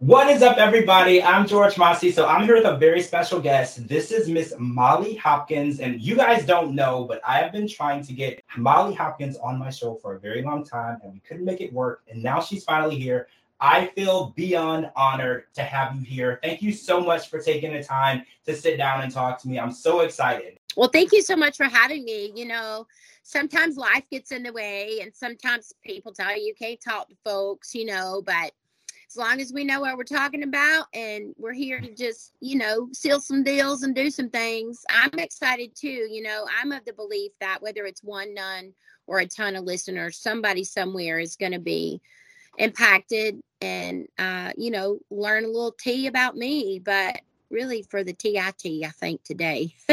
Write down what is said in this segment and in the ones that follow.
What is up, everybody? I'm George Mossey. So I'm here with a very special guest. This is Miss Molly Hopkins. And you guys don't know, but I have been trying to get Molly Hopkins on my show for a very long time, and we couldn't make it work. And now she's finally here. I feel beyond honored to have you here. Thank you so much for taking the time to sit down and talk to me. I'm so excited. Well, thank you so much for having me. You know, sometimes life gets in the way, and sometimes people tell you you can't talk to folks, you know, but as long as we know what we're talking about and we're here to just, you know, seal some deals and do some things, I'm excited too. You know, I'm of the belief that whether it's one, nun or a ton of listeners, somebody somewhere is going to be impacted and, uh, you know, learn a little tea about me. But really for the TIT, I think today.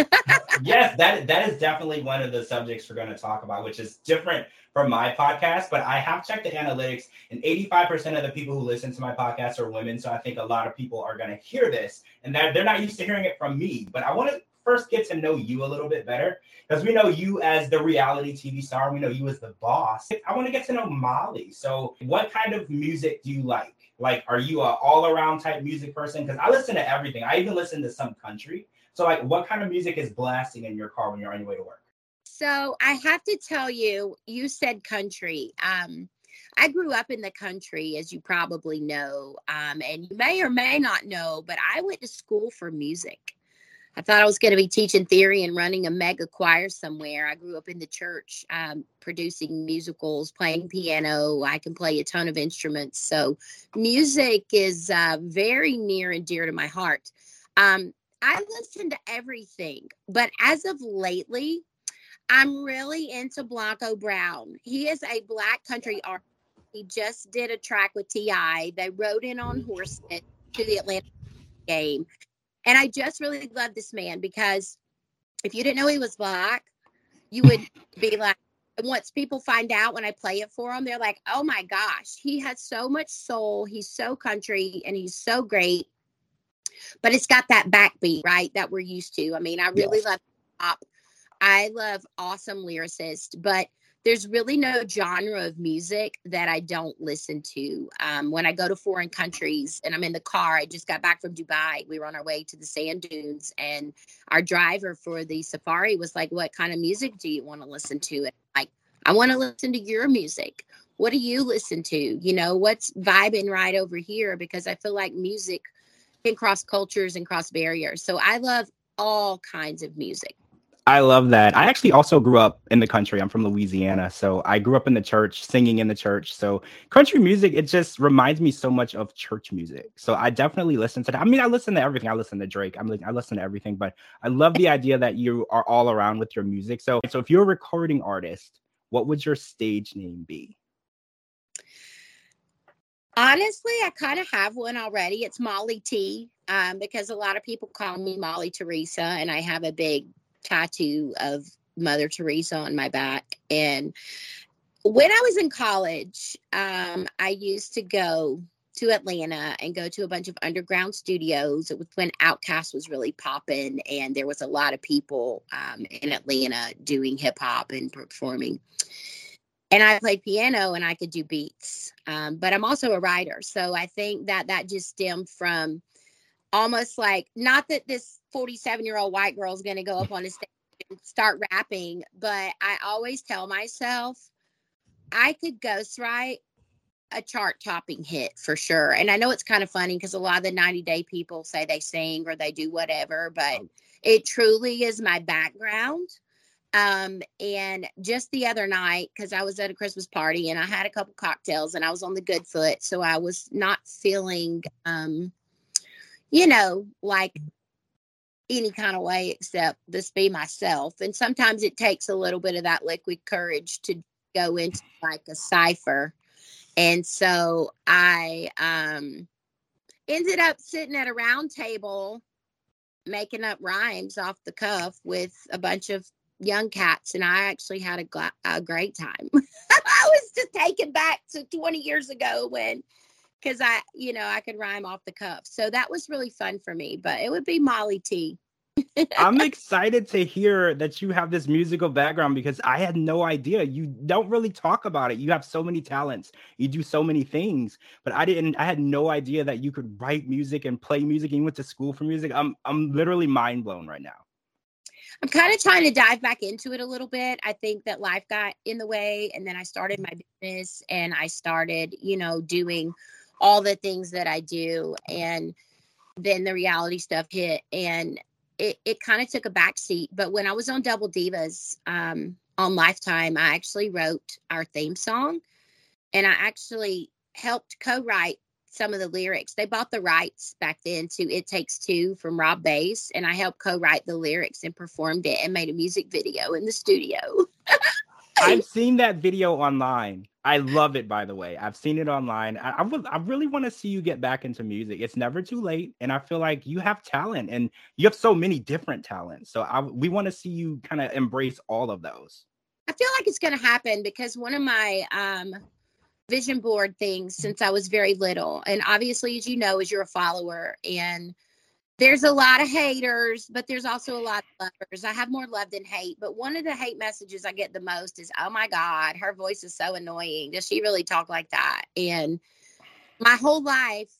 yes, that that is definitely one of the subjects we're going to talk about, which is different from my podcast, but I have checked the analytics, and 85% of the people who listen to my podcast are women. So I think a lot of people are going to hear this, and that they're not used to hearing it from me. But I want to first get to know you a little bit better because we know you as the reality TV star, we know you as the boss. I want to get to know Molly. So, what kind of music do you like? Like, are you a all around type music person? Because I listen to everything. I even listen to some country. So, like, what kind of music is blasting in your car when you're on your way to work? So I have to tell you, you said country. Um, I grew up in the country, as you probably know, um, and you may or may not know, but I went to school for music. I thought I was going to be teaching theory and running a mega choir somewhere. I grew up in the church, um, producing musicals, playing piano. I can play a ton of instruments. So, music is uh, very near and dear to my heart. Um, I listen to everything, but as of lately, I'm really into Blanco Brown. He is a black country artist. He just did a track with T.I. They rode in on mm-hmm. horseback to the Atlanta game. And I just really love this man because if you didn't know he was black, you would be like, once people find out when I play it for them, they're like, oh my gosh, he has so much soul. He's so country and he's so great. But it's got that backbeat, right? That we're used to. I mean, I really love pop I love awesome lyricists, but there's really no genre of music that I don't listen to. Um, when I go to foreign countries and I'm in the car, I just got back from Dubai. We were on our way to the sand dunes, and our driver for the safari was like, What kind of music do you want to listen to? And like, I want to listen to your music. What do you listen to? You know, what's vibing right over here? Because I feel like music can cross cultures and cross barriers. So I love all kinds of music. I love that. I actually also grew up in the country. I'm from Louisiana. So I grew up in the church, singing in the church. So country music, it just reminds me so much of church music. So I definitely listen to that. I mean, I listen to everything. I listen to Drake. I'm like, I listen to everything, but I love the idea that you are all around with your music. So, so if you're a recording artist, what would your stage name be? Honestly, I kind of have one already. It's Molly T, um, because a lot of people call me Molly Teresa, and I have a big tattoo of Mother Teresa on my back. And when I was in college, um, I used to go to Atlanta and go to a bunch of underground studios. It was when Outkast was really popping, and there was a lot of people um, in Atlanta doing hip hop and performing. And I played piano and I could do beats, um, but I'm also a writer. So I think that that just stemmed from almost like not that this 47 year old white girl is going to go up on a stage and start rapping, but I always tell myself I could ghostwrite a chart topping hit for sure. And I know it's kind of funny because a lot of the 90 day people say they sing or they do whatever, but oh. it truly is my background. Um, and just the other night, because I was at a Christmas party and I had a couple cocktails and I was on the good foot, so I was not feeling um you know, like any kind of way except this be myself. And sometimes it takes a little bit of that liquid courage to go into like a cipher. And so I um ended up sitting at a round table making up rhymes off the cuff with a bunch of young cats and I actually had a, a great time. I was just taken back to 20 years ago when because I, you know, I could rhyme off the cuff. So that was really fun for me. But it would be Molly T. I'm excited to hear that you have this musical background because I had no idea. You don't really talk about it. You have so many talents. You do so many things, but I didn't I had no idea that you could write music and play music and you went to school for music. I'm I'm literally mind blown right now. I'm kind of trying to dive back into it a little bit. I think that life got in the way and then I started my business and I started, you know, doing all the things that I do and then the reality stuff hit and it, it kind of took a backseat. But when I was on Double Divas um, on Lifetime, I actually wrote our theme song and I actually helped co write some of the lyrics. They bought the rights back then to It Takes Two from Rob Base, and I helped co write the lyrics and performed it and made a music video in the studio. I've seen that video online. I love it, by the way. I've seen it online. I, I, would, I really want to see you get back into music. It's never too late, and I feel like you have talent, and you have so many different talents. So I, we want to see you kind of embrace all of those. I feel like it's going to happen because one of my um, vision board things since I was very little, and obviously, as you know, as you're a follower, and there's a lot of haters, but there's also a lot of lovers. I have more love than hate. But one of the hate messages I get the most is, oh my God, her voice is so annoying. Does she really talk like that? And my whole life,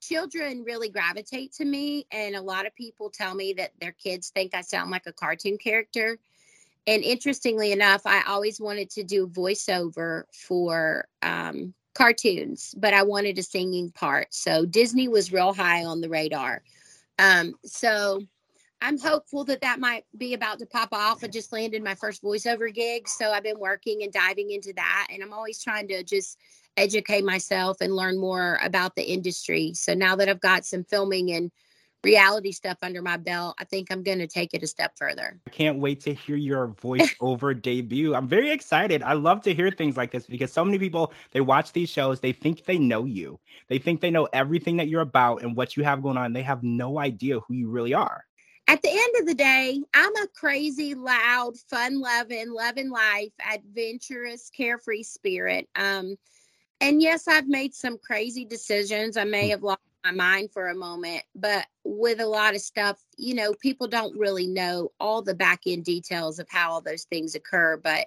children really gravitate to me. And a lot of people tell me that their kids think I sound like a cartoon character. And interestingly enough, I always wanted to do voiceover for um, cartoons, but I wanted a singing part. So Disney was real high on the radar um, so I'm hopeful that that might be about to pop off. I just landed my first voiceover gig. So I've been working and diving into that. And I'm always trying to just educate myself and learn more about the industry. So now that I've got some filming and reality stuff under my belt, I think I'm going to take it a step further. I can't wait to hear your voiceover debut. I'm very excited. I love to hear things like this because so many people they watch these shows, they think they know you. They think they know everything that you're about and what you have going on. They have no idea who you really are. At the end of the day, I'm a crazy, loud, fun loving, loving life, adventurous, carefree spirit. Um, and yes, I've made some crazy decisions. I may hmm. have lost my mind for a moment, but with a lot of stuff, you know, people don't really know all the back end details of how all those things occur. But,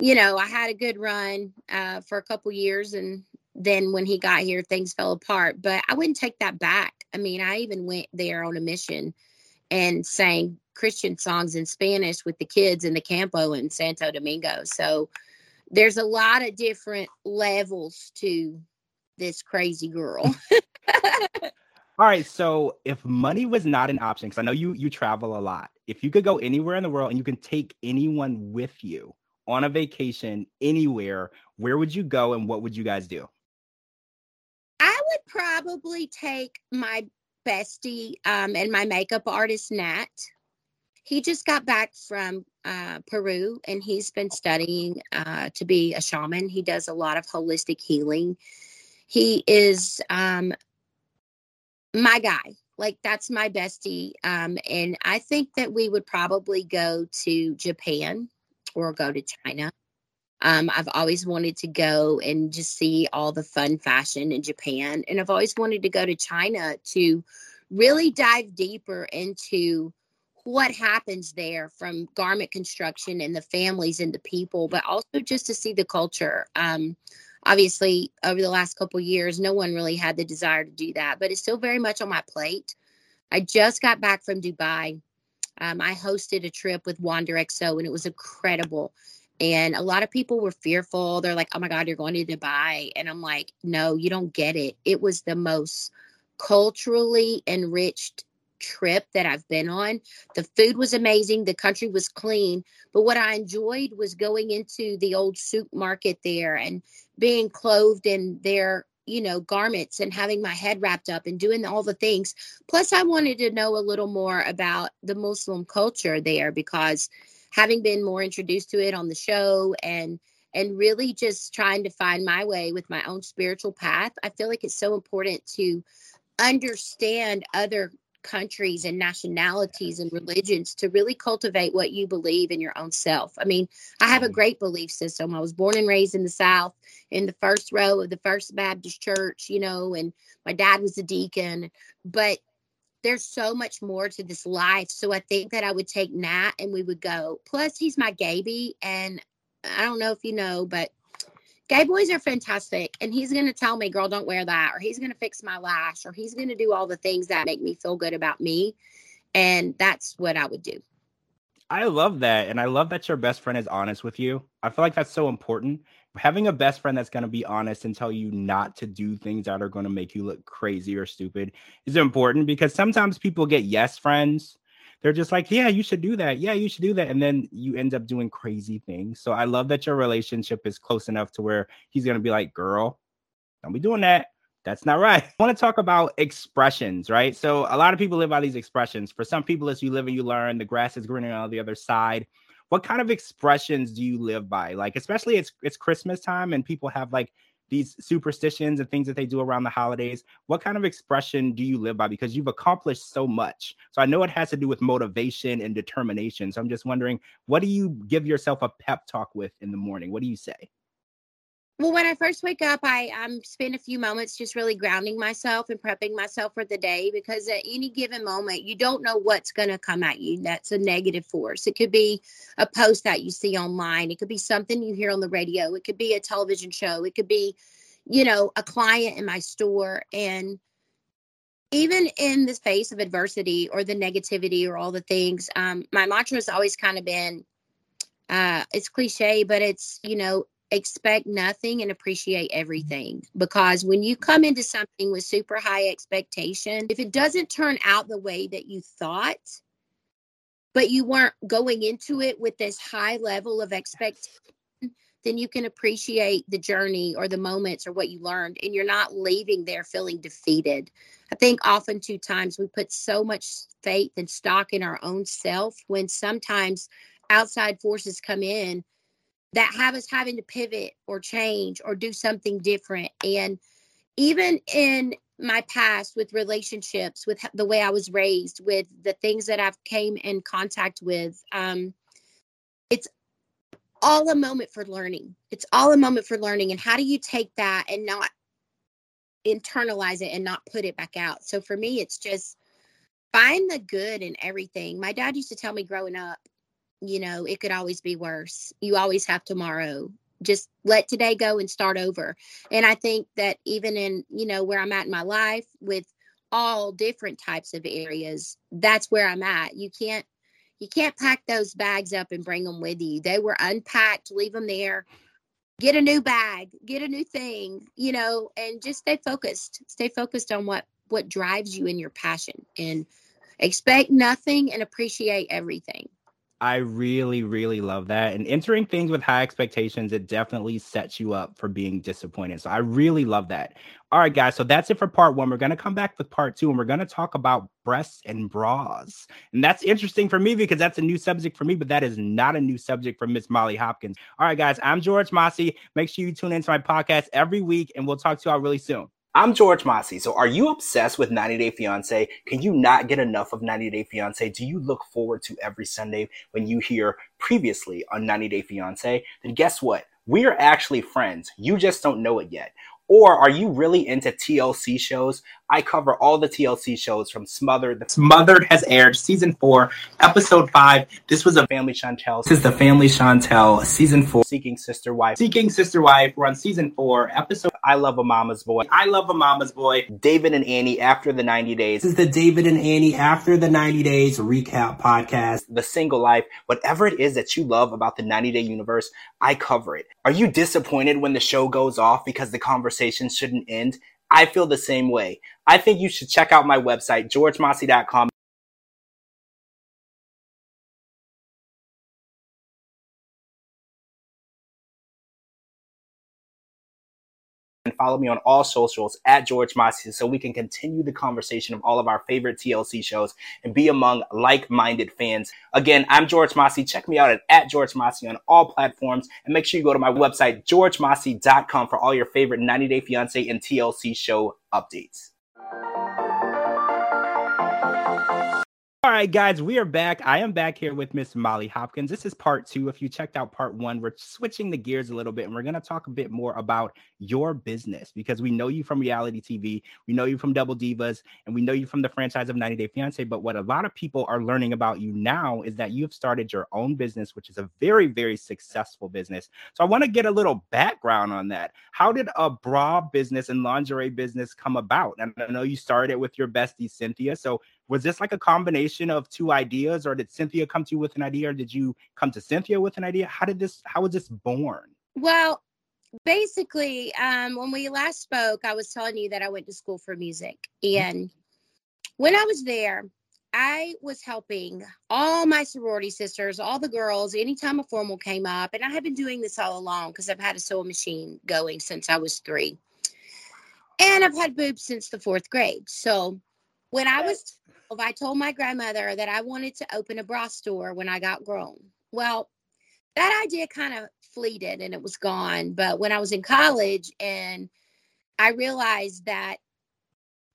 you know, I had a good run uh, for a couple years and then when he got here, things fell apart. But I wouldn't take that back. I mean, I even went there on a mission and sang Christian songs in Spanish with the kids in the campo in Santo Domingo. So there's a lot of different levels to this crazy girl. All right, so if money was not an option, because I know you you travel a lot, if you could go anywhere in the world and you can take anyone with you on a vacation anywhere, where would you go and what would you guys do? I would probably take my bestie um, and my makeup artist Nat. He just got back from uh, Peru and he's been studying uh, to be a shaman. He does a lot of holistic healing. He is um, my guy. Like that's my bestie. Um, and I think that we would probably go to Japan or go to China. Um, I've always wanted to go and just see all the fun fashion in Japan. And I've always wanted to go to China to really dive deeper into what happens there from garment construction and the families and the people, but also just to see the culture. Um, obviously over the last couple years no one really had the desire to do that but it's still very much on my plate. I just got back from dubai. Um, i hosted a trip with wander xo and it was incredible. And a lot of people were fearful. They're like oh my god you're going to dubai. And i'm like no you don't get it. It was the most culturally enriched trip that I've been on. The food was amazing, the country was clean, but what I enjoyed was going into the old souk market there and being clothed in their you know garments and having my head wrapped up and doing all the things plus i wanted to know a little more about the muslim culture there because having been more introduced to it on the show and and really just trying to find my way with my own spiritual path i feel like it's so important to understand other countries and nationalities and religions to really cultivate what you believe in your own self. I mean, I have a mm-hmm. great belief system. I was born and raised in the South in the first row of the First Baptist Church, you know, and my dad was a deacon, but there's so much more to this life. So I think that I would take Nat and we would go. Plus, he's my Gaby. And I don't know if you know, but gay boys are fantastic. And he's going to tell me, girl, don't wear that. Or he's going to fix my lash. Or he's going to do all the things that make me feel good about me. And that's what I would do. I love that. And I love that your best friend is honest with you. I feel like that's so important. Having a best friend that's going to be honest and tell you not to do things that are going to make you look crazy or stupid is important because sometimes people get yes friends. They're just like, yeah, you should do that. Yeah, you should do that. And then you end up doing crazy things. So I love that your relationship is close enough to where he's going to be like, girl, don't be doing that. That's not right. I want to talk about expressions, right? So a lot of people live by these expressions. For some people, it's you live and you learn. The grass is greener on the other side. What kind of expressions do you live by? Like, especially it's it's Christmas time and people have like these superstitions and things that they do around the holidays. What kind of expression do you live by? Because you've accomplished so much. So I know it has to do with motivation and determination. So I'm just wondering, what do you give yourself a pep talk with in the morning? What do you say? Well, when I first wake up, I um, spend a few moments just really grounding myself and prepping myself for the day because at any given moment, you don't know what's going to come at you. That's a negative force. It could be a post that you see online, it could be something you hear on the radio, it could be a television show, it could be, you know, a client in my store. And even in the face of adversity or the negativity or all the things, um, my mantra has always kind of been uh, it's cliche, but it's, you know, expect nothing and appreciate mm-hmm. everything. Because when you come into something with super high expectation if it doesn't turn out the way that you thought but you weren't going into it with this high level of expectation then you can appreciate the journey or the moments or what you learned and you're not leaving there feeling defeated. I think often two times we put so much faith and stock in our own self when sometimes outside forces come in that have us having to pivot or change or do something different. And even in my past with relationships, with the way I was raised, with the things that I've came in contact with, um, it's all a moment for learning. It's all a moment for learning. And how do you take that and not internalize it and not put it back out? So for me, it's just find the good in everything. My dad used to tell me growing up, you know, it could always be worse. You always have tomorrow. Just let today go and start over. And I think that even in, you know, where I'm at in my life with all different types of areas, that's where I'm at. You can't you can't pack those bags up and bring them with you. They were unpacked, leave them there. Get a new bag, get a new thing, you know, and just stay focused. Stay focused on what what drives you in your passion and expect nothing and appreciate everything. I really, really love that. And entering things with high expectations, it definitely sets you up for being disappointed. So I really love that. All right, guys. So that's it for part one. We're going to come back with part two and we're going to talk about breasts and bras. And that's interesting for me because that's a new subject for me, but that is not a new subject for Miss Molly Hopkins. All right, guys. I'm George Mossey. Make sure you tune into my podcast every week and we'll talk to y'all really soon. I'm George Mossey. So, are you obsessed with 90 Day Fiance? Can you not get enough of 90 Day Fiance? Do you look forward to every Sunday when you hear previously on 90 Day Fiance? Then guess what? We are actually friends. You just don't know it yet. Or are you really into TLC shows? I cover all the TLC shows from Smothered. Smothered has aired season four, episode five. This was a Family Chantel. This is the Family Chantel season four. Seeking Sister Wife. Seeking Sister Wife. We're on season four, episode I Love a Mama's Boy. I Love a Mama's Boy. David and Annie after the 90 days. This is the David and Annie after the 90 days recap podcast. The single life. Whatever it is that you love about the 90 day universe, I cover it. Are you disappointed when the show goes off because the conversation shouldn't end? I feel the same way. I think you should check out my website, georgemossey.com. and follow me on all socials at George Mossey so we can continue the conversation of all of our favorite TLC shows and be among like-minded fans. Again, I'm George Mossey. Check me out at, at George on all platforms and make sure you go to my website, georgemossey.com for all your favorite 90 Day Fiance and TLC show updates. Thank you. All right, guys, we are back. I am back here with Miss Molly Hopkins. This is part two. If you checked out part one, we're switching the gears a little bit and we're going to talk a bit more about your business because we know you from reality TV, we know you from Double Divas, and we know you from the franchise of 90 Day Fiance. But what a lot of people are learning about you now is that you've started your own business, which is a very, very successful business. So I want to get a little background on that. How did a bra business and lingerie business come about? And I know you started with your bestie, Cynthia. So was this like a combination of two ideas or did cynthia come to you with an idea or did you come to cynthia with an idea? How did this how was this born? Well basically um, when we last spoke i was telling you that i went to school for music. Mm-hmm. and when i was there i was helping all my sorority sisters all the girls anytime a formal came up. And i had been doing this all along because i've had a sewing machine going since i was three. And i've had boobs since the fourth grade. So when i was I told my grandmother that I wanted to open a bra store when I got grown. Well, that idea kind of fleeted and it was gone. But when I was in college and I realized that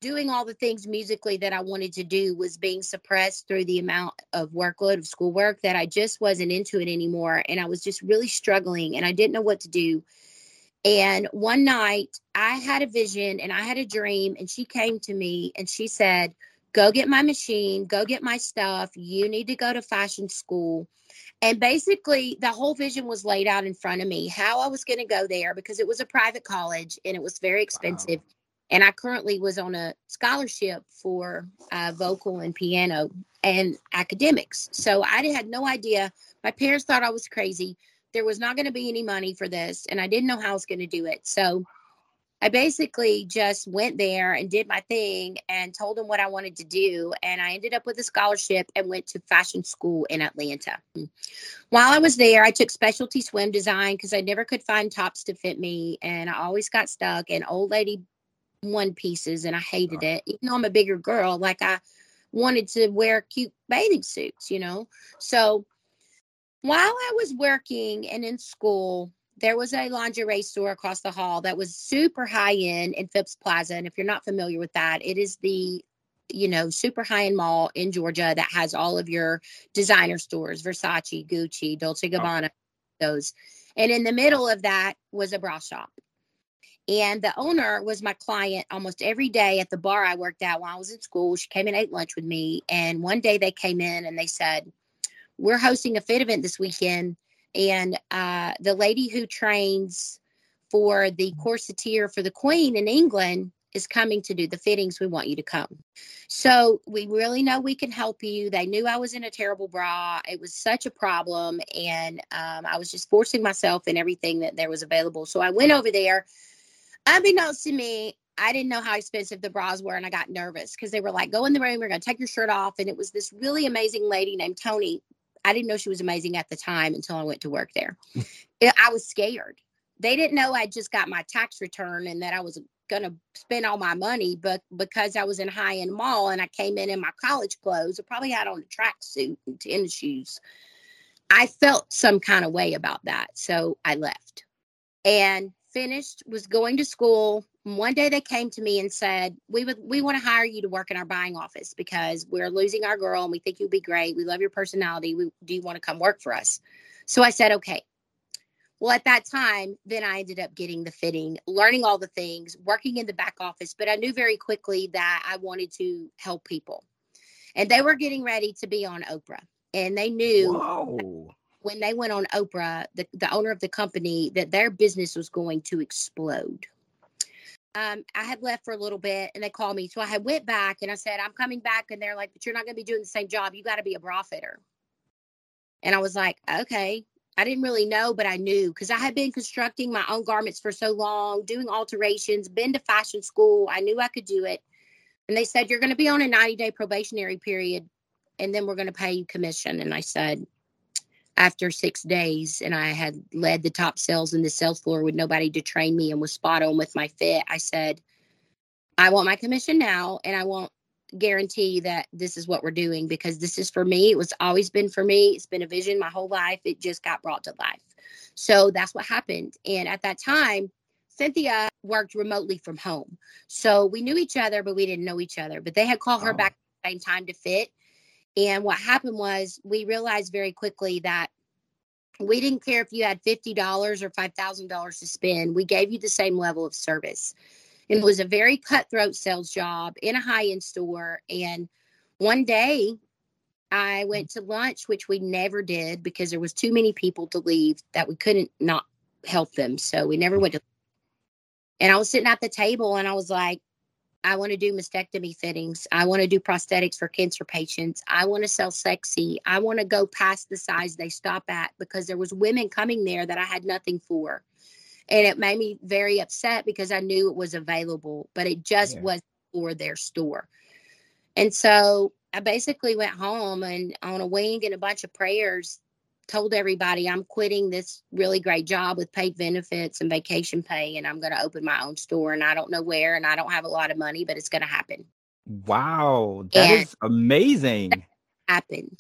doing all the things musically that I wanted to do was being suppressed through the amount of workload of schoolwork that I just wasn't into it anymore. And I was just really struggling and I didn't know what to do. And one night I had a vision and I had a dream, and she came to me and she said, go get my machine, go get my stuff. You need to go to fashion school. And basically, the whole vision was laid out in front of me how I was going to go there because it was a private college and it was very expensive. Wow. And I currently was on a scholarship for uh, vocal and piano and academics. So I had no idea. My parents thought I was crazy. There was not going to be any money for this, and I didn't know how I was going to do it. So I basically just went there and did my thing and told them what I wanted to do. And I ended up with a scholarship and went to fashion school in Atlanta. Hmm. While I was there, I took specialty swim design because I never could find tops to fit me. And I always got stuck in old lady one pieces and I hated it. Even though I'm a bigger girl, like I wanted to wear cute bathing suits, you know? So while I was working and in school, there was a lingerie store across the hall that was super high end in Phipps Plaza. And if you're not familiar with that, it is the you know super high end mall in Georgia that has all of your designer stores, Versace, Gucci, Dolce oh. Gabbana, oh. those. And in the middle of that was a bra shop. And the owner was my client almost every day at the bar I worked at while I was in school. She came and ate lunch with me. And one day they came in and they said, We're hosting a fit event this weekend and uh, the lady who trains for the corseteer for the Queen in England is coming to do the fittings. We want you to come. So we really know we can help you. They knew I was in a terrible bra. It was such a problem. And um, I was just forcing myself in everything that there was available. So I went over there. Unbeknownst to me, I didn't know how expensive the bras were. And I got nervous because they were like, go in the room, we're going to take your shirt off. And it was this really amazing lady named Tony I didn't know she was amazing at the time until I went to work there. I was scared. They didn't know I just got my tax return and that I was going to spend all my money, but because I was in high end mall and I came in in my college clothes, I probably had on a tracksuit and tennis shoes. I felt some kind of way about that. So I left and finished, was going to school, one day they came to me and said, "We would we want to hire you to work in our buying office because we're losing our girl and we think you'll be great. We love your personality. We, do you want to come work for us?" So I said, "Okay." Well, at that time, then I ended up getting the fitting, learning all the things, working in the back office, but I knew very quickly that I wanted to help people. And they were getting ready to be on Oprah. And they knew Whoa. When they went on Oprah, the, the owner of the company, that their business was going to explode um, I had left for a little bit and they called me. So I had went back and I said, I'm coming back. And they're like, but you're not going to be doing the same job. You got to be a bra fitter. And I was like, okay. I didn't really know, but I knew because I had been constructing my own garments for so long, doing alterations, been to fashion school. I knew I could do it. And they said, you're going to be on a 90 day probationary period and then we're going to pay you commission. And I said, after six days and I had led the top sales in the sales floor with nobody to train me and was spot on with my fit, I said, I want my commission now and I won't guarantee that this is what we're doing because this is for me. It was always been for me. It's been a vision my whole life. It just got brought to life. So that's what happened. And at that time, Cynthia worked remotely from home. So we knew each other, but we didn't know each other. But they had called her oh. back at the same time to fit. And what happened was we realized very quickly that we didn't care if you had $50 or $5,000 to spend. We gave you the same level of service. It was a very cutthroat sales job in a high end store. And one day I went to lunch, which we never did because there was too many people to leave that we couldn't not help them. So we never went to. And I was sitting at the table and I was like, I want to do mastectomy fittings. I want to do prosthetics for cancer patients. I want to sell sexy. I want to go past the size they stop at because there was women coming there that I had nothing for. And it made me very upset because I knew it was available, but it just yeah. was for their store. And so I basically went home and on a wing and a bunch of prayers told everybody I'm quitting this really great job with paid benefits and vacation pay, and I'm going to open my own store. And I don't know where, and I don't have a lot of money, but it's going to happen. Wow, that and is amazing. That happened.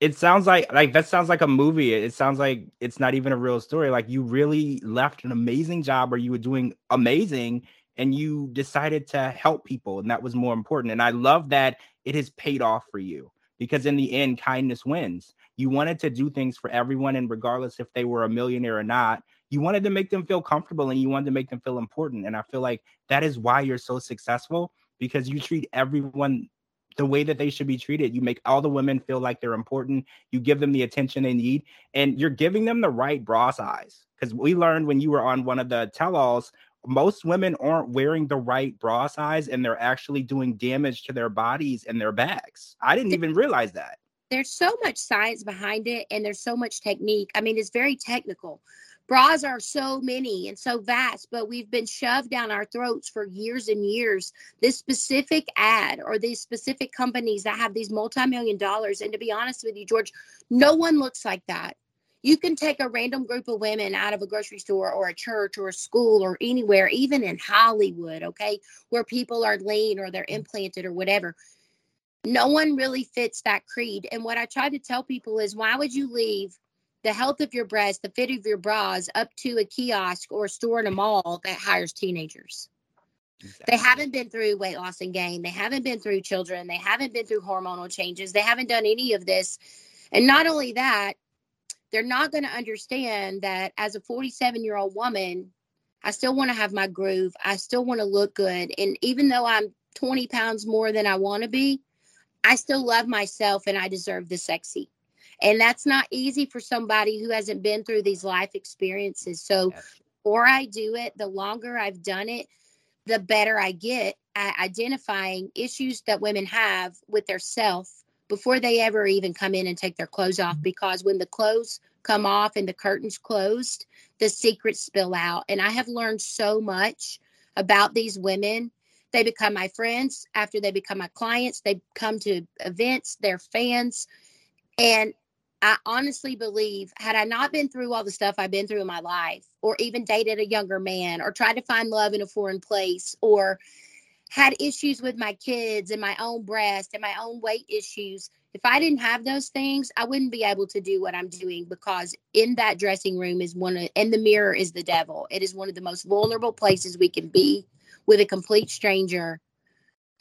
It sounds like like that sounds like a movie. It sounds like it's not even a real story. Like you really left an amazing job where you were doing amazing and you decided to help people and that was more important. And I love that it has paid off for you because in the end kindness wins you wanted to do things for everyone, and regardless if they were a millionaire or not, you wanted to make them feel comfortable and you wanted to make them feel important. And I feel like that is why you're so successful because you treat everyone the way that they should be treated. You make all the women feel like they're important. You give them the attention they need, and you're giving them the right bra size. Because we learned when you were on one of the tell alls, most women aren't wearing the right bra size and they're actually doing damage to their bodies and their backs. I didn't even realize that there's so much science behind it and there's so much technique. I mean, it's very technical. Bras are so many and so vast, but we've been shoved down our throats for years and years. This specific ad or these specific companies that have these multi-million dollars. And to be honest with you, George, no one looks like that. You can take a random group of women out of a grocery store or a church or a school or anywhere, even in Hollywood, okay, where people are lean or they're implanted or whatever no one really fits that creed. And what I try to tell people is why would you leave the health of your breast, the fit of your bras up to a kiosk or a store in a mall that hires teenagers? Exactly. They haven't been through weight loss and gain. They haven't been through children. They haven't been through hormonal changes. They haven't done any of this. And not only that, they're not going to understand that as a 47 year old woman, I still want to have my groove. I still want to look good. And even though I'm 20 pounds more than I want to be, I still love myself and I deserve the sexy. And that's not easy for somebody who hasn't been through these life experiences. So, before I do it, the longer I've done it, the better I get at identifying issues that women have with their self before they ever even come in and take their clothes off. Mm-hmm. Because when the clothes come off and the curtains closed, the secrets spill out. And I have learned so much about these women they become my friends after they become my clients. They come to events, they're fans. And I honestly believe, had I not been through all the stuff I've been through in my life, or even dated a younger man, or tried to find love in a foreign place, or had issues with my kids and my own breast and my own weight issues, if I didn't have those things, I wouldn't be able to do what I'm doing because in that dressing room is one of, and the mirror is the devil. It is one of the most vulnerable places we can be with a complete stranger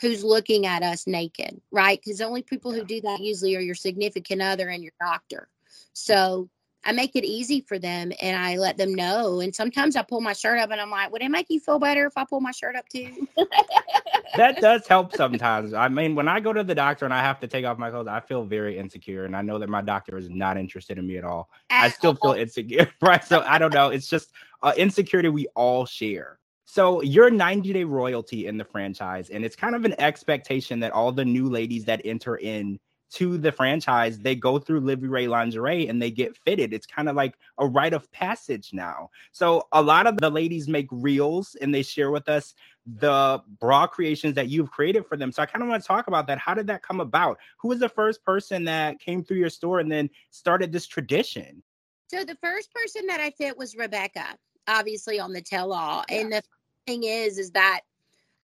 who's looking at us naked, right? Because the only people who do that usually are your significant other and your doctor. So I make it easy for them and I let them know. And sometimes I pull my shirt up and I'm like, would it make you feel better if I pull my shirt up too? that does help sometimes. I mean, when I go to the doctor and I have to take off my clothes, I feel very insecure. And I know that my doctor is not interested in me at all. At I still all. feel insecure, right? So I don't know. It's just uh, insecurity we all share. So you're 90 day royalty in the franchise, and it's kind of an expectation that all the new ladies that enter in to the franchise, they go through Livirae lingerie and they get fitted. It's kind of like a rite of passage now. So a lot of the ladies make reels and they share with us the bra creations that you've created for them. So I kind of want to talk about that. How did that come about? Who was the first person that came through your store and then started this tradition? So the first person that I fit was Rebecca, obviously on the tell all. Yeah. And the thing is, is that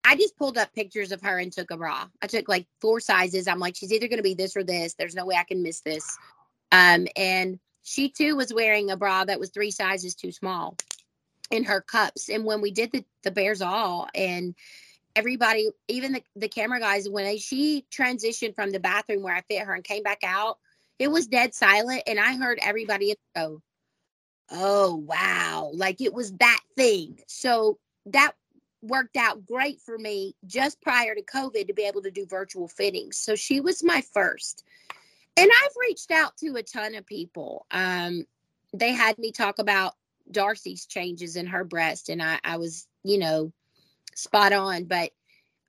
I just pulled up pictures of her and took a bra. I took like four sizes. I'm like, she's either going to be this or this. There's no way I can miss this. Um, and she too was wearing a bra that was three sizes too small in her cups. And when we did the, the Bares All and everybody, even the, the camera guys, when they, she transitioned from the bathroom where I fit her and came back out, it was dead silent. And I heard everybody go, Oh, wow. Like it was that thing. So that worked out great for me just prior to COVID to be able to do virtual fittings. So she was my first. And I've reached out to a ton of people. Um, they had me talk about Darcy's changes in her breast, and I, I was, you know, spot on. But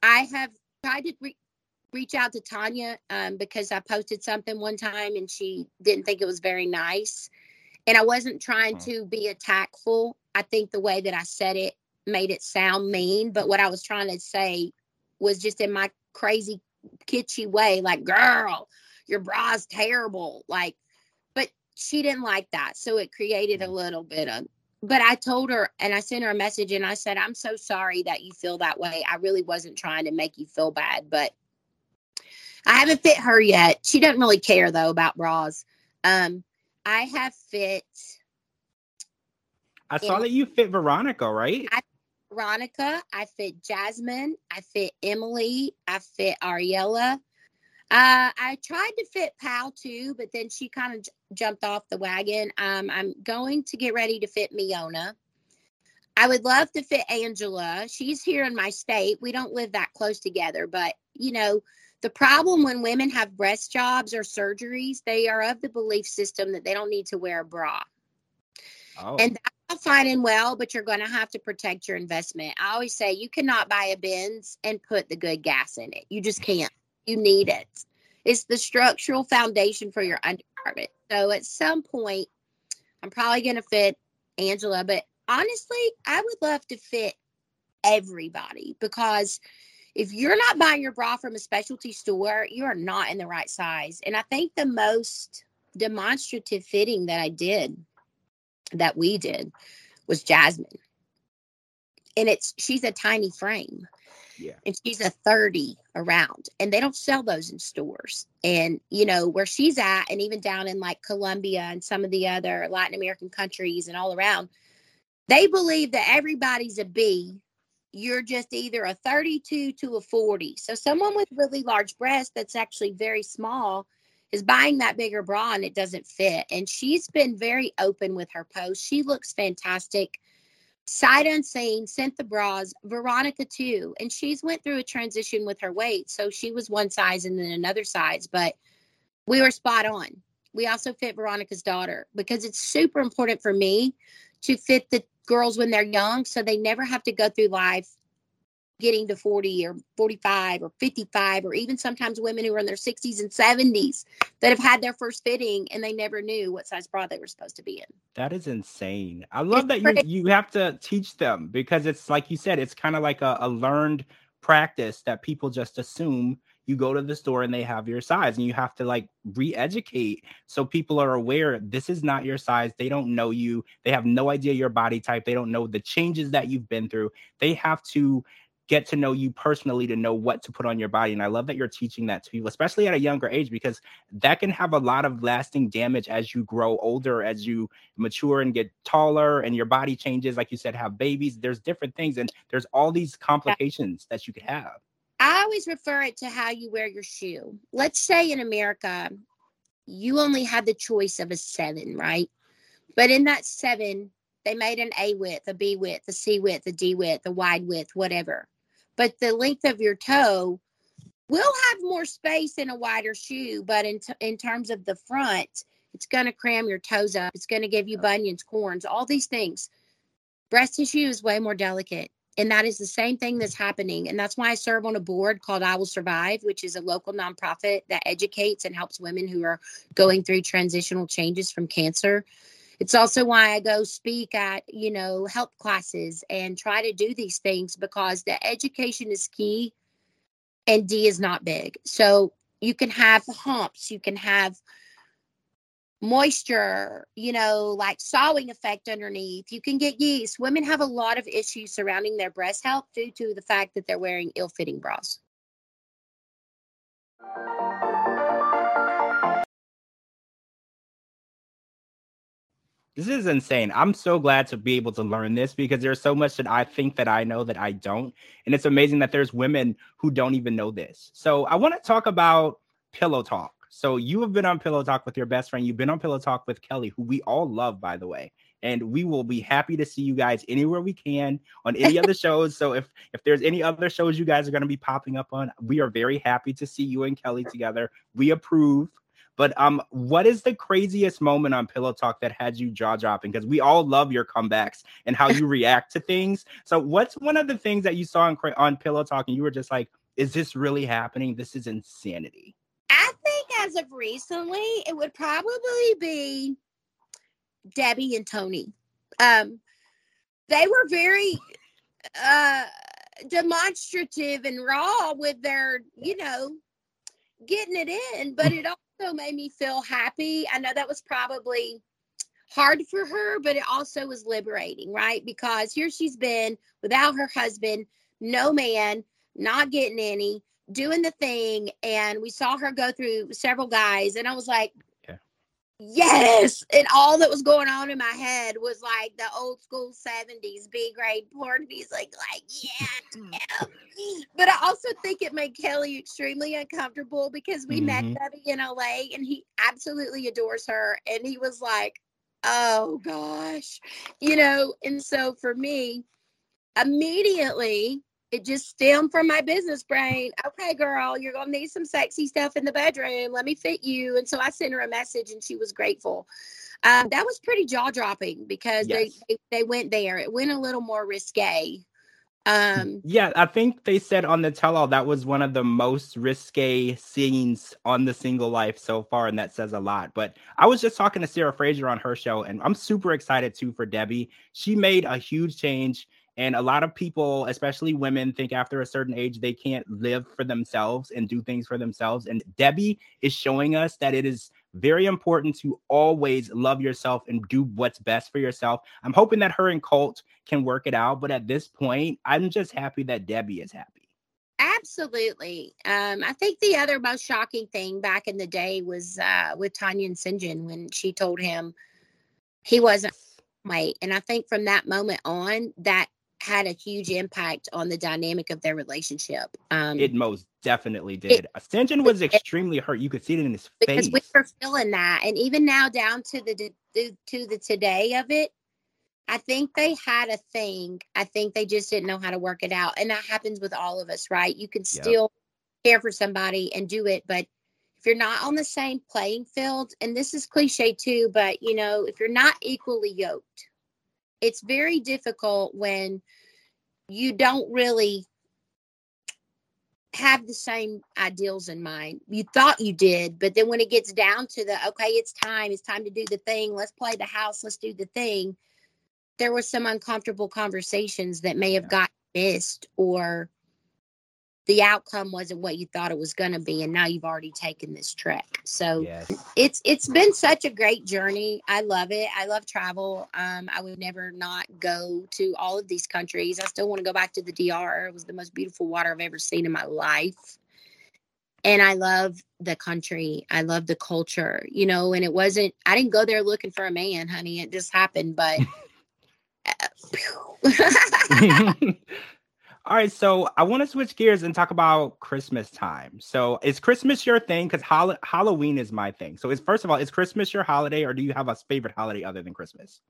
I have tried to re- reach out to Tanya um, because I posted something one time and she didn't think it was very nice. And I wasn't trying to be attackful. I think the way that I said it made it sound mean, but what I was trying to say was just in my crazy kitschy way, like, girl, your bra's terrible. Like, but she didn't like that. So it created a mm. little bit of but I told her and I sent her a message and I said, I'm so sorry that you feel that way. I really wasn't trying to make you feel bad, but I haven't fit her yet. She doesn't really care though about bras. Um, I have fit. I saw that you fit Veronica, right? I Veronica, I fit Jasmine, I fit Emily, I fit Ariella. Uh, I tried to fit Pal too, but then she kind of j- jumped off the wagon. Um, I'm going to get ready to fit Miona. I would love to fit Angela. She's here in my state. We don't live that close together, but you know, the problem when women have breast jobs or surgeries, they are of the belief system that they don't need to wear a bra. Oh. And that's fine and well, but you're going to have to protect your investment. I always say you cannot buy a Benz and put the good gas in it. You just can't. You need it. It's the structural foundation for your undergarment. So at some point, I'm probably going to fit Angela, but honestly, I would love to fit everybody because if you're not buying your bra from a specialty store, you are not in the right size. And I think the most demonstrative fitting that I did that we did was Jasmine. And it's she's a tiny frame. Yeah. And she's a 30 around. And they don't sell those in stores. And you know, where she's at, and even down in like Colombia and some of the other Latin American countries and all around, they believe that everybody's a B. You're just either a 32 to a 40. So someone with really large breasts that's actually very small is buying that bigger bra and it doesn't fit. And she's been very open with her post. She looks fantastic. Sight unseen, sent the bras. Veronica too, and she's went through a transition with her weight, so she was one size and then another size, but we were spot on. We also fit Veronica's daughter because it's super important for me to fit the girls when they're young, so they never have to go through life getting to 40 or 45 or 55 or even sometimes women who are in their 60s and 70s that have had their first fitting and they never knew what size bra they were supposed to be in. That is insane. I love it's that you you have to teach them because it's like you said it's kind of like a, a learned practice that people just assume you go to the store and they have your size and you have to like re-educate so people are aware this is not your size. They don't know you. They have no idea your body type. They don't know the changes that you've been through. They have to get to know you personally to know what to put on your body. And I love that you're teaching that to people, especially at a younger age, because that can have a lot of lasting damage as you grow older, as you mature and get taller and your body changes. Like you said, have babies. There's different things, and there's all these complications that you could have. I always refer it to how you wear your shoe. Let's say in America, you only had the choice of a seven, right? But in that seven, they made an A width, a B width, a C width, a D width, a wide width, whatever but the length of your toe will have more space in a wider shoe but in, t- in terms of the front it's going to cram your toes up. It's going to give you bunions corns all these things. Breast tissue is way more delicate and that is the same thing that's happening and that's why i serve on a board called i will survive which is a local nonprofit that educates and helps women who are going through transitional changes from cancer it's also why I go speak at, you know, help classes and try to do these things because the education is key and D is not big. So you can have humps, you can have moisture, you know, like sawing effect underneath. You can get yeast. Women have a lot of issues surrounding their breast health due to the fact that they're wearing ill fitting bras. This is insane. I'm so glad to be able to learn this because there's so much that I think that I know that I don't. And it's amazing that there's women who don't even know this. So I want to talk about pillow talk. So you have been on pillow talk with your best friend. You've been on pillow talk with Kelly, who we all love, by the way. And we will be happy to see you guys anywhere we can on any other shows. So if if there's any other shows you guys are going to be popping up on, we are very happy to see you and Kelly together. We approve. But um, what is the craziest moment on Pillow Talk that had you jaw dropping? Because we all love your comebacks and how you react to things. So, what's one of the things that you saw on on Pillow Talk and you were just like, "Is this really happening? This is insanity." I think as of recently, it would probably be Debbie and Tony. Um, they were very uh demonstrative and raw with their, you know, getting it in, but mm. it also made me feel happy. I know that was probably hard for her, but it also was liberating, right? Because here she's been without her husband, no man, not getting any, doing the thing. And we saw her go through several guys. And I was like, yes. And all that was going on in my head was like the old school 70s B grade porn music, like, yeah, yeah. But I also think it made Kelly extremely uncomfortable because we mm-hmm. met Debbie in LA and he absolutely adores her. And he was like, oh gosh, you know. And so for me, immediately it just stemmed from my business brain. Okay, girl, you're gonna need some sexy stuff in the bedroom. Let me fit you. And so I sent her a message, and she was grateful. Um, that was pretty jaw dropping because yes. they, they, they went there. It went a little more risque. Um, yeah, I think they said on the tell all that was one of the most risque scenes on the single life so far, and that says a lot. But I was just talking to Sarah Fraser on her show, and I'm super excited too for Debbie. She made a huge change. And a lot of people, especially women, think after a certain age they can't live for themselves and do things for themselves. And Debbie is showing us that it is very important to always love yourself and do what's best for yourself. I'm hoping that her and Colt can work it out. But at this point, I'm just happy that Debbie is happy. Absolutely. Um, I think the other most shocking thing back in the day was uh, with Tania and Syngin when she told him he wasn't white. And I think from that moment on, that had a huge impact on the dynamic of their relationship. Um, it most definitely did. Ascension was extremely hurt. You could see it in his because face. Because we were feeling that, and even now down to the, the to the today of it, I think they had a thing. I think they just didn't know how to work it out, and that happens with all of us, right? You can still yep. care for somebody and do it, but if you're not on the same playing field, and this is cliche too, but you know, if you're not equally yoked it's very difficult when you don't really have the same ideals in mind. You thought you did, but then when it gets down to the okay, it's time, it's time to do the thing, let's play the house, let's do the thing. There were some uncomfortable conversations that may have yeah. got missed or the outcome wasn't what you thought it was going to be and now you've already taken this trek. So yes. it's it's been such a great journey. I love it. I love travel. Um, i would never not go to all of these countries. I still want to go back to the dr it was the most beautiful water i've ever seen in my life. And i love the country. I love the culture you know and it wasn't i didn't go there looking for a man honey. It just happened but All right, so I want to switch gears and talk about Christmas time. So, is Christmas your thing? Because Halloween is my thing. So, is first of all, is Christmas your holiday, or do you have a favorite holiday other than Christmas?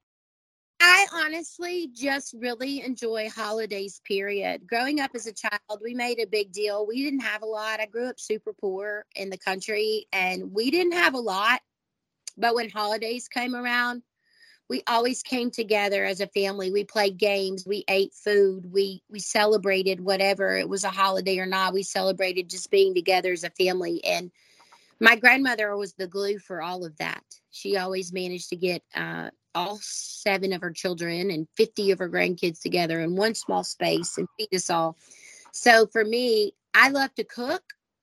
I honestly just really enjoy holidays, period. Growing up as a child, we made a big deal. We didn't have a lot. I grew up super poor in the country, and we didn't have a lot. But when holidays came around, we always came together as a family. We played games we ate food we we celebrated whatever it was a holiday or not. We celebrated just being together as a family and my grandmother was the glue for all of that. She always managed to get uh, all seven of her children and 50 of her grandkids together in one small space and feed us all. So for me i love to cook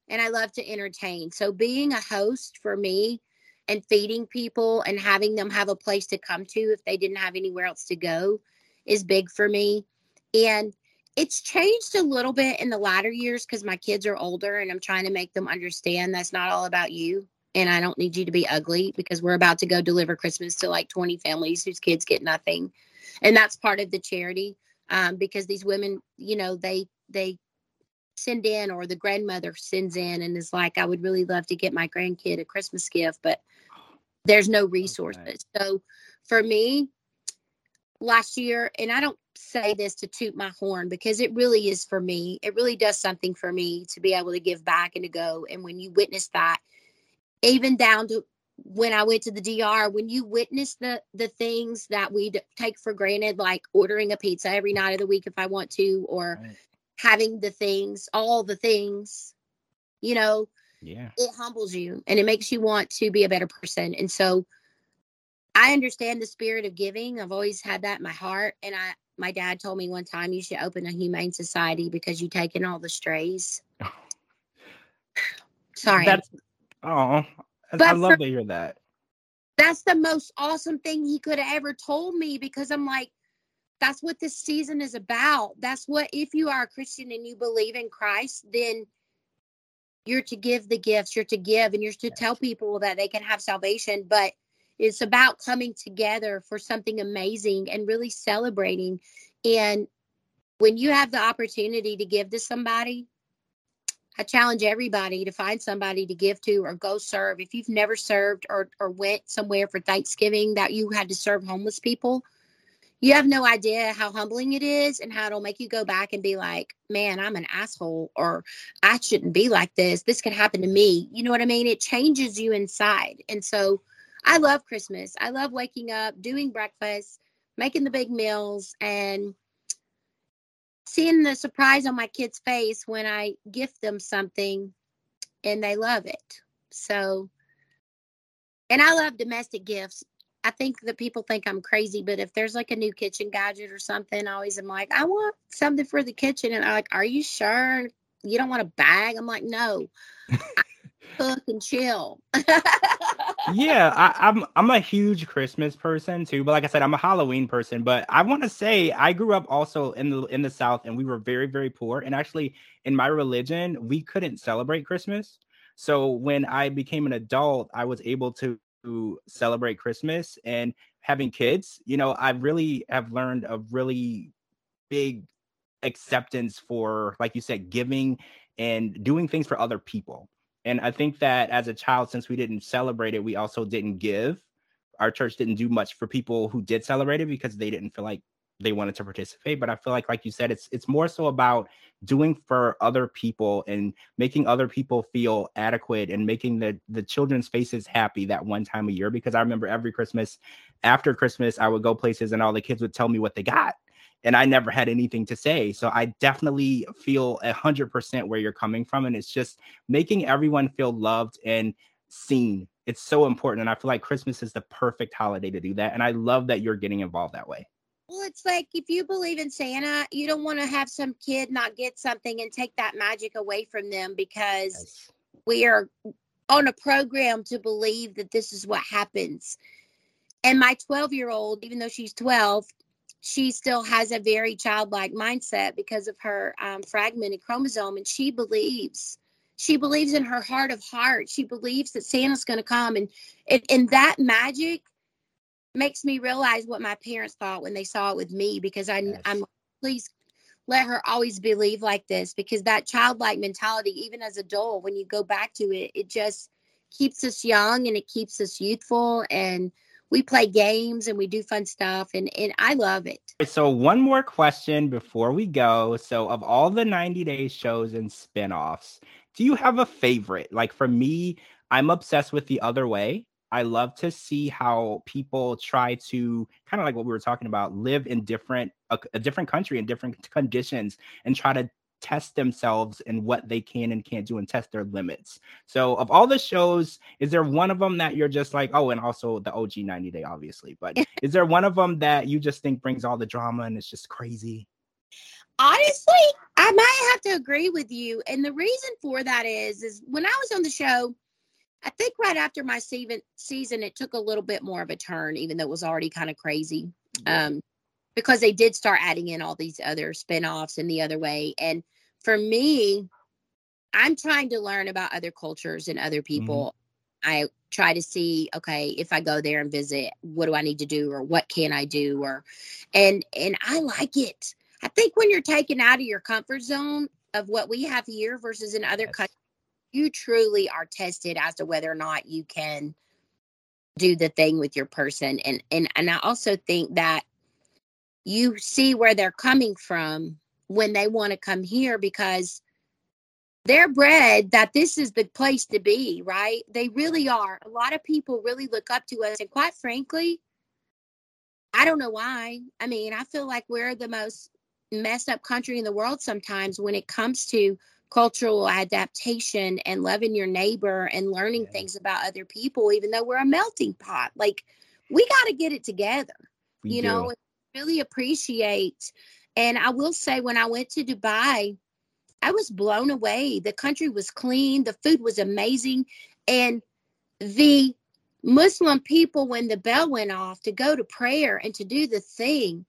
and i love to entertain. So being a host for me and feeding people and having them have a place to come to if they didn't have anywhere else to go is big for me. And it's changed a little bit in the latter years because my kids are older and I'm trying to make them understand that's not all about you. and I don't need you to be ugly because we're about to go deliver Christmas to like 20 families whose kids get nothing. And that's part of the charity um, because these women, you know, they, they, send in or the grandmother sends in and is like i would really love to get my grandkid a christmas gift but there's no resources okay. so for me last year and i don't say this to toot my horn because it really is for me it really does something for me to be able to give back and to go and when you witness that even down to when I went to the DR, when you witness the the things that we take for granted, like ordering a pizza every night of the week if I want to, or right. Having the things, all the things, you know, yeah, it humbles you and it makes you want to be a better person. And so, I understand the spirit of giving. I've always had that in my heart, and I. My dad told me one time you should open a humane society because you take in all the strays. Sorry. That's Oh, I love for, to hear that. That's the most awesome thing he could have ever told me because I'm like, that's what this season is about. That's what, if you are a Christian and you believe in Christ, then you're to give the gifts, you're to give, and you're to tell people that they can have salvation. But it's about coming together for something amazing and really celebrating. And when you have the opportunity to give to somebody, I challenge everybody to find somebody to give to or go serve. If you've never served or, or went somewhere for Thanksgiving that you had to serve homeless people, you have no idea how humbling it is and how it'll make you go back and be like, man, I'm an asshole or I shouldn't be like this. This could happen to me. You know what I mean? It changes you inside. And so I love Christmas. I love waking up, doing breakfast, making the big meals, and seeing the surprise on my kid's face when I gift them something and they love it. So, and I love domestic gifts. I think that people think I'm crazy, but if there's like a new kitchen gadget or something, I always am like, I want something for the kitchen. And I'm like, Are you sure you don't want a bag? I'm like, No, cook and chill. yeah, I, am I'm, I'm a huge Christmas person too, but like I said, I'm a Halloween person. But I want to say I grew up also in the in the South, and we were very very poor. And actually, in my religion, we couldn't celebrate Christmas. So when I became an adult, I was able to celebrate Christmas and having kids. You know, I really have learned a really big acceptance for, like you said, giving and doing things for other people and I think that as a child, since we didn't celebrate it, we also didn't give. Our church didn't do much for people who did celebrate it because they didn't feel like they wanted to participate. But I feel like, like you said, it's it's more so about doing for other people and making other people feel adequate and making the the children's faces happy that one time a year. Because I remember every Christmas, after Christmas, I would go places and all the kids would tell me what they got and I never had anything to say. So I definitely feel a hundred percent where you're coming from. And it's just making everyone feel loved and seen. It's so important. And I feel like Christmas is the perfect holiday to do that. And I love that you're getting involved that way. Well, it's like if you believe in Santa, you don't want to have some kid not get something and take that magic away from them because yes. we are on a program to believe that this is what happens. And my 12 year old, even though she's 12, she still has a very childlike mindset because of her um, fragmented chromosome and she believes she believes in her heart of heart she believes that santa's going to come and, and and that magic makes me realize what my parents thought when they saw it with me because I, yes. i'm please let her always believe like this because that childlike mentality even as a adult when you go back to it it just keeps us young and it keeps us youthful and we play games and we do fun stuff and, and I love it. So one more question before we go. So of all the 90 days shows and spin-offs, do you have a favorite? Like for me, I'm obsessed with the other way. I love to see how people try to kind of like what we were talking about, live in different a, a different country in different conditions and try to test themselves and what they can and can't do and test their limits. So, of all the shows, is there one of them that you're just like, oh, and also the OG 90 Day, obviously, but is there one of them that you just think brings all the drama and it's just crazy? Honestly, I might have to agree with you. And the reason for that is, is when I was on the show, I think right after my season, season, it took a little bit more of a turn, even though it was already kind of crazy. Um, because they did start adding in all these other spin-offs and the other way. And for me, I'm trying to learn about other cultures and other mm-hmm. people. I try to see, okay, if I go there and visit, what do I need to do or what can I do? Or and and I like it. I think when you're taken out of your comfort zone of what we have here versus in other yes. countries, you truly are tested as to whether or not you can do the thing with your person. And and and I also think that you see where they're coming from when they want to come here because they're bred that this is the place to be, right? They really are. A lot of people really look up to us. And quite frankly, I don't know why. I mean, I feel like we're the most messed up country in the world sometimes when it comes to cultural adaptation and loving your neighbor and learning yeah. things about other people, even though we're a melting pot. Like, we got to get it together, we you do. know, really appreciate. And I will say, when I went to Dubai, I was blown away. The country was clean, the food was amazing, and the Muslim people, when the bell went off to go to prayer and to do the thing,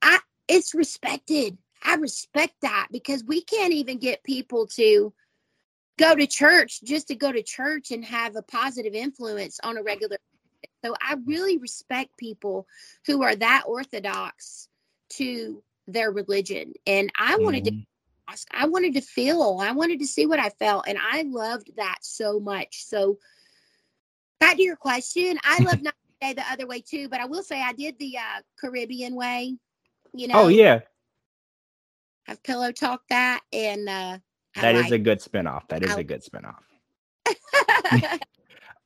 I it's respected. I respect that because we can't even get people to go to church just to go to church and have a positive influence on a regular. So I really respect people who are that orthodox to their religion, and I wanted mm-hmm. to I wanted to feel, I wanted to see what I felt. And I loved that so much. So, back to your question, I love not the other way too, but I will say I did the uh, Caribbean way. You know, oh, yeah. I've pillow talked that. And uh, that is a good spinoff. That is I, a good spinoff.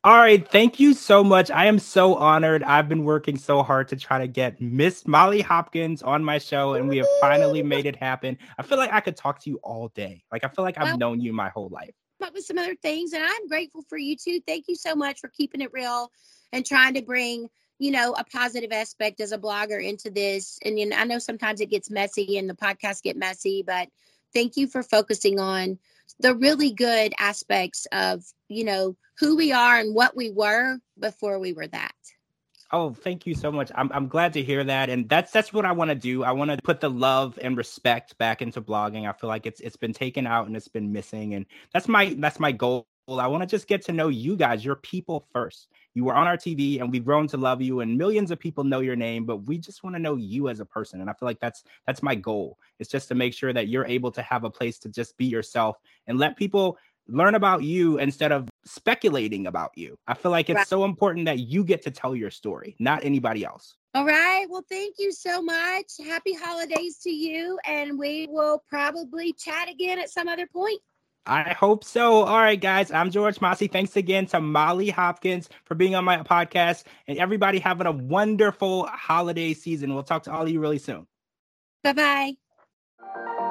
All right. Thank you so much. I am so honored. I've been working so hard to try to get Miss Molly Hopkins on my show, and we have finally made it happen. I feel like I could talk to you all day. Like, I feel like I've well, known you my whole life. But with some other things, and I'm grateful for you too. Thank you so much for keeping it real and trying to bring, you know, a positive aspect as a blogger into this. And you know, I know sometimes it gets messy and the podcast get messy, but thank you for focusing on the really good aspects of, you know, who we are and what we were before we were that. Oh, thank you so much. I'm I'm glad to hear that. And that's that's what I want to do. I want to put the love and respect back into blogging. I feel like it's it's been taken out and it's been missing. And that's my that's my goal. I want to just get to know you guys, your people first. You were on our TV and we've grown to love you and millions of people know your name, but we just want to know you as a person. And I feel like that's that's my goal. It's just to make sure that you're able to have a place to just be yourself and let people learn about you instead of speculating about you. I feel like it's right. so important that you get to tell your story, not anybody else. All right. Well, thank you so much. Happy holidays to you. And we will probably chat again at some other point. I hope so. All right, guys. I'm George Mossey. Thanks again to Molly Hopkins for being on my podcast and everybody having a wonderful holiday season. We'll talk to all of you really soon. Bye bye.